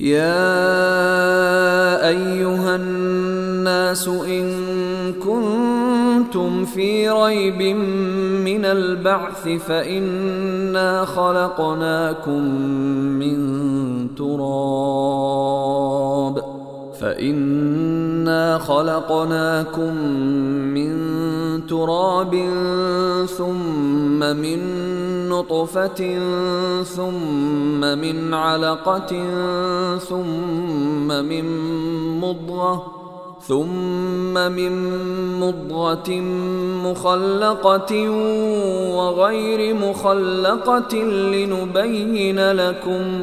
يا أيها الناس إن كنتم في ريب من البعث فإنا خلقناكم من تراب فإنا خلقناكم من تراب ثم من نطفة ثم من علقة ثم من مضغة ثم من مضغة مخلقة وغير مخلقة لنبين لكم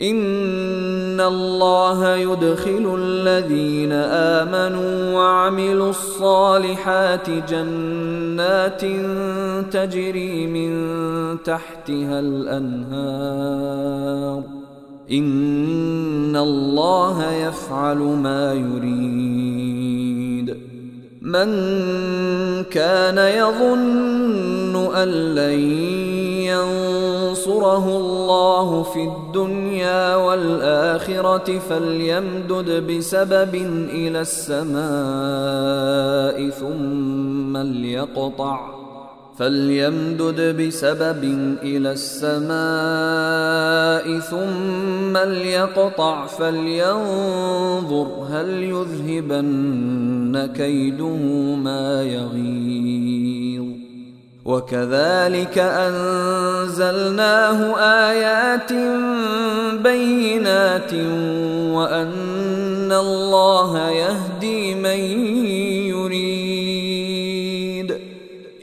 ان الله يدخل الذين امنوا وعملوا الصالحات جنات تجري من تحتها الانهار ان الله يفعل ما يريد من كان يظن ان لن ينصره الله في الدنيا والآخرة فليمدد بسبب إلى السماء ثم ليقطع فليمدد بسبب إلى السماء ثم ليقطع فلينظر هل يذهبن كيده ما يغيظ. وكذلك أنزلناه آيات بينات وأن الله يهدي من يريد.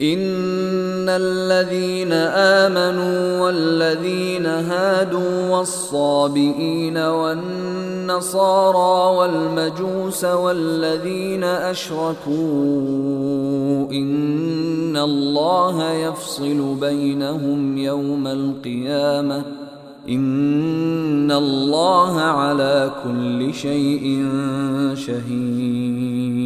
إن الذين آمنوا والذين هادوا والصابئين والنصارى والمجوس والذين أشركوا إن الله يفصل بينهم يوم القيامة إن الله على كل شيء شهيد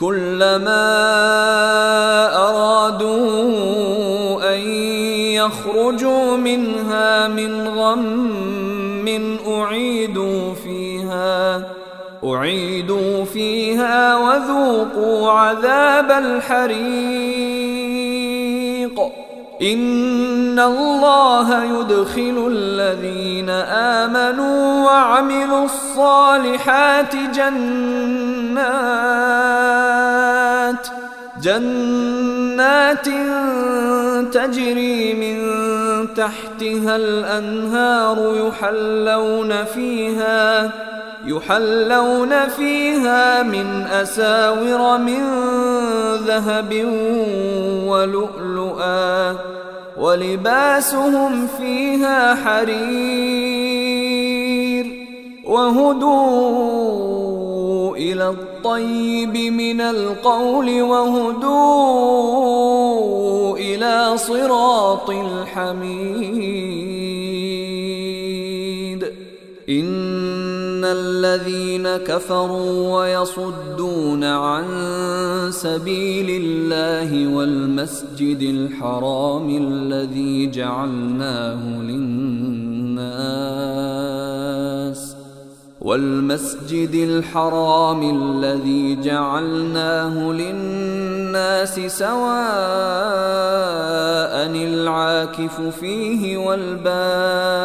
كلما أرادوا أن يخرجوا منها من غم أعيدوا فيها أعيدوا فيها وذوقوا عذاب الحريق. ان الله يدخل الذين امنوا وعملوا الصالحات جنات جنات تجري من تحتها الانهار يحلون فيها يحلون فيها من اساور من ذهب ولؤلؤا ولباسهم فيها حرير وهدوا إلى الطيب من القول وهدوا إلى صراط الحميد إن الذين كفروا ويصدون عن سبيل الله والمسجد الحرام الذي جعلناه للناس والمسجد الحرام الذي جعلناه للناس سواء العاكف فيه والباد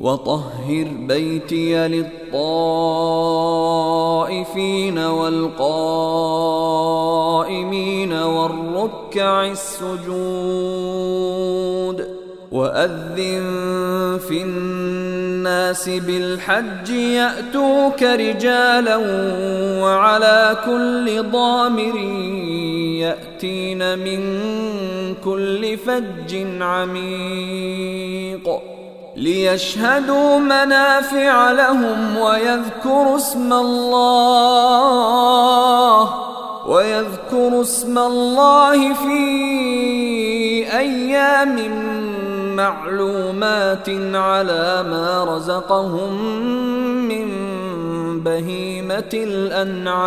وطهر بيتي للطائفين والقائمين والركع السجود وأذن في الناس بالحج يأتوك رجالا وعلى كل ضامر يأتين من كل فج عميق ليشهدوا منافع لهم ويذكروا اسم الله ويذكروا اسم الله في أيام معلومات على ما رزقهم من بهيمة الأنعام.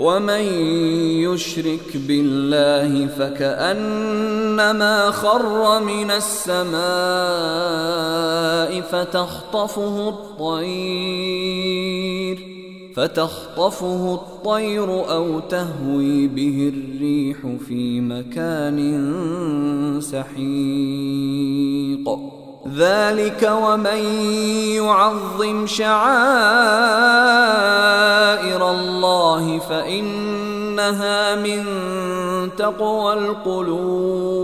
ومن يشرك بالله فكانما خر من السماء فتخطفه الطير فتخطفه الطير أو تهوي به الريح في مكان سحيق ذلك ومن يعظم شعائر الله فإنها من تقوى القلوب.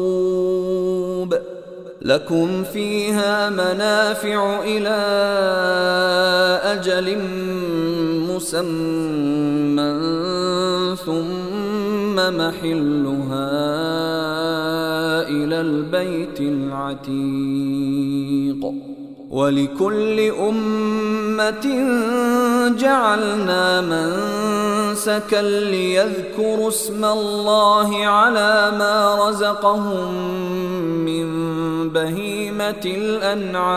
لكم فيها منافع إلى أجل مسمى ثم محلها إلى البيت العتيق. ولكل أمة جعلنا منسكا ليذكروا اسم الله على ما رزقهم من بهيمة الأنعام.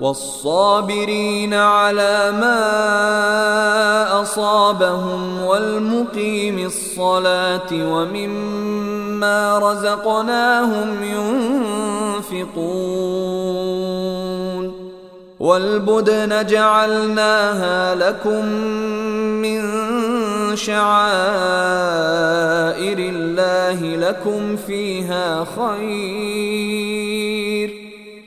والصابرين على ما أصابهم والمقيم الصلاة ومما رزقناهم ينفقون والبدن جعلناها لكم من شعائر الله لكم فيها خير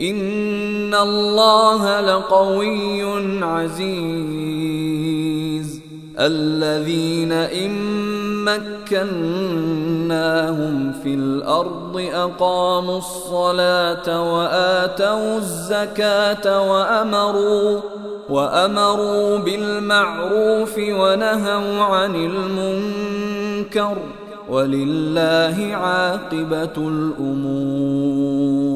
ان الله لقوي عزيز. الذين ان مكناهم في الأرض اقاموا الصلاه واتوا الزكاه وامروا وامروا بالمعروف ونهوا عن المنكر. ولله عاقبه الأمور.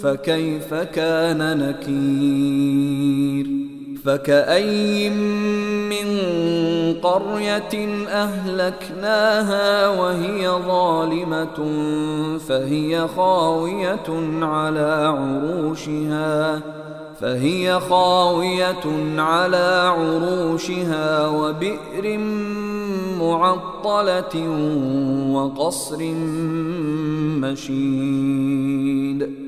فكيف كان نكير؟ فكأي من قرية أهلكناها وهي ظالمة فهي خاوية على عروشها فهي خاوية على عروشها وبئر معطلة وقصر مشيد.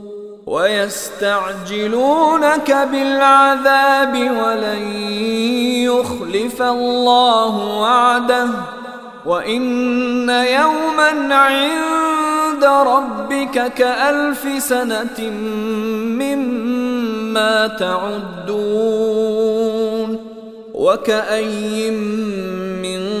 ويستعجلونك بالعذاب ولن يخلف الله وعده وإن يوما عند ربك كألف سنة مما تعدون وكاين من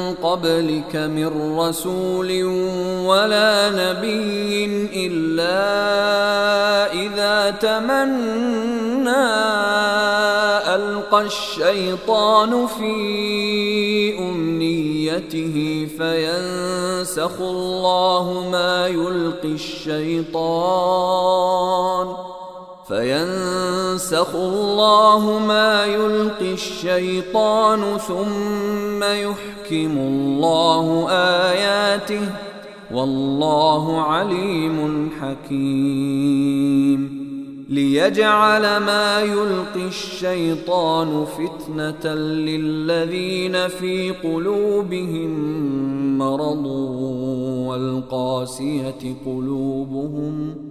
قبلك من رسول ولا نبي إلا إذا تمنى ألقى الشيطان في أمنيته فينسخ الله ما يلقي الشيطان فينسخ الله ما يلقي الشيطان ثم يحكم الله آياته والله عليم حكيم. ليجعل ما يلقي الشيطان فتنة للذين في قلوبهم مرض والقاسية قلوبهم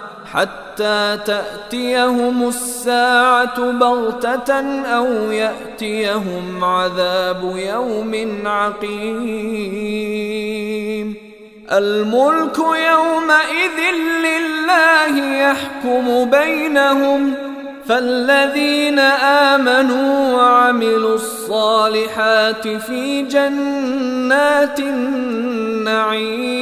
حتى تأتيهم الساعة بغتة أو يأتيهم عذاب يوم عقيم. الملك يومئذ لله يحكم بينهم فالذين آمنوا وعملوا الصالحات في جنات النعيم.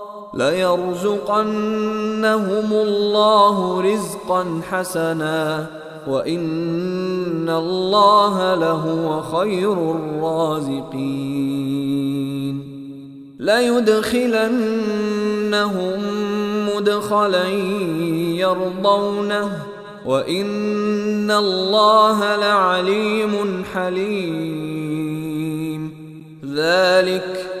ليرزقنهم الله رزقا حسنا وان الله لهو خير الرازقين ليدخلنهم مدخلا يرضونه وان الله لعليم حليم ذلك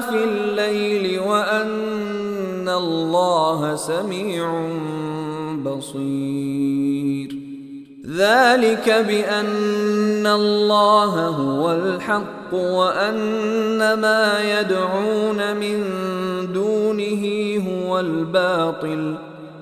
في الليل وأن الله سميع بصير. ذلك بأن الله هو الحق وأن ما يدعون من دونه هو الباطل.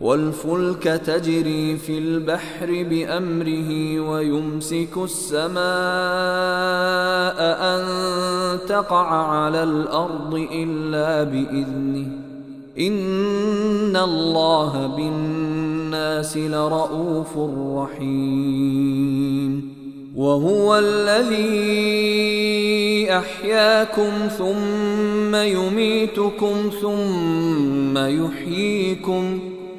والفلك تجري في البحر بأمره ويمسك السماء أن تقع على الأرض إلا بإذنه. إن الله بالناس لرءوف رحيم. وهو الذي أحياكم ثم يميتكم ثم يحييكم.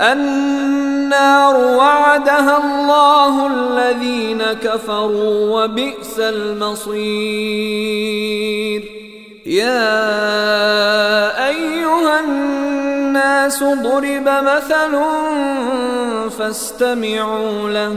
النار وعدها الله الذين كفروا وبئس المصير. يا أيها الناس ضرب مثل فاستمعوا له.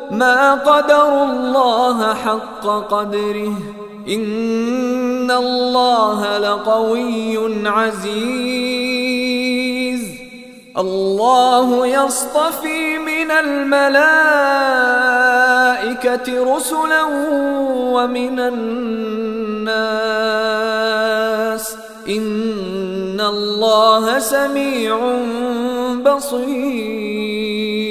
ما قدروا الله حق قدره. إن الله لقوي عزيز. الله يصطفي من الملائكة رسلا ومن الناس. إن الله سميع بصير.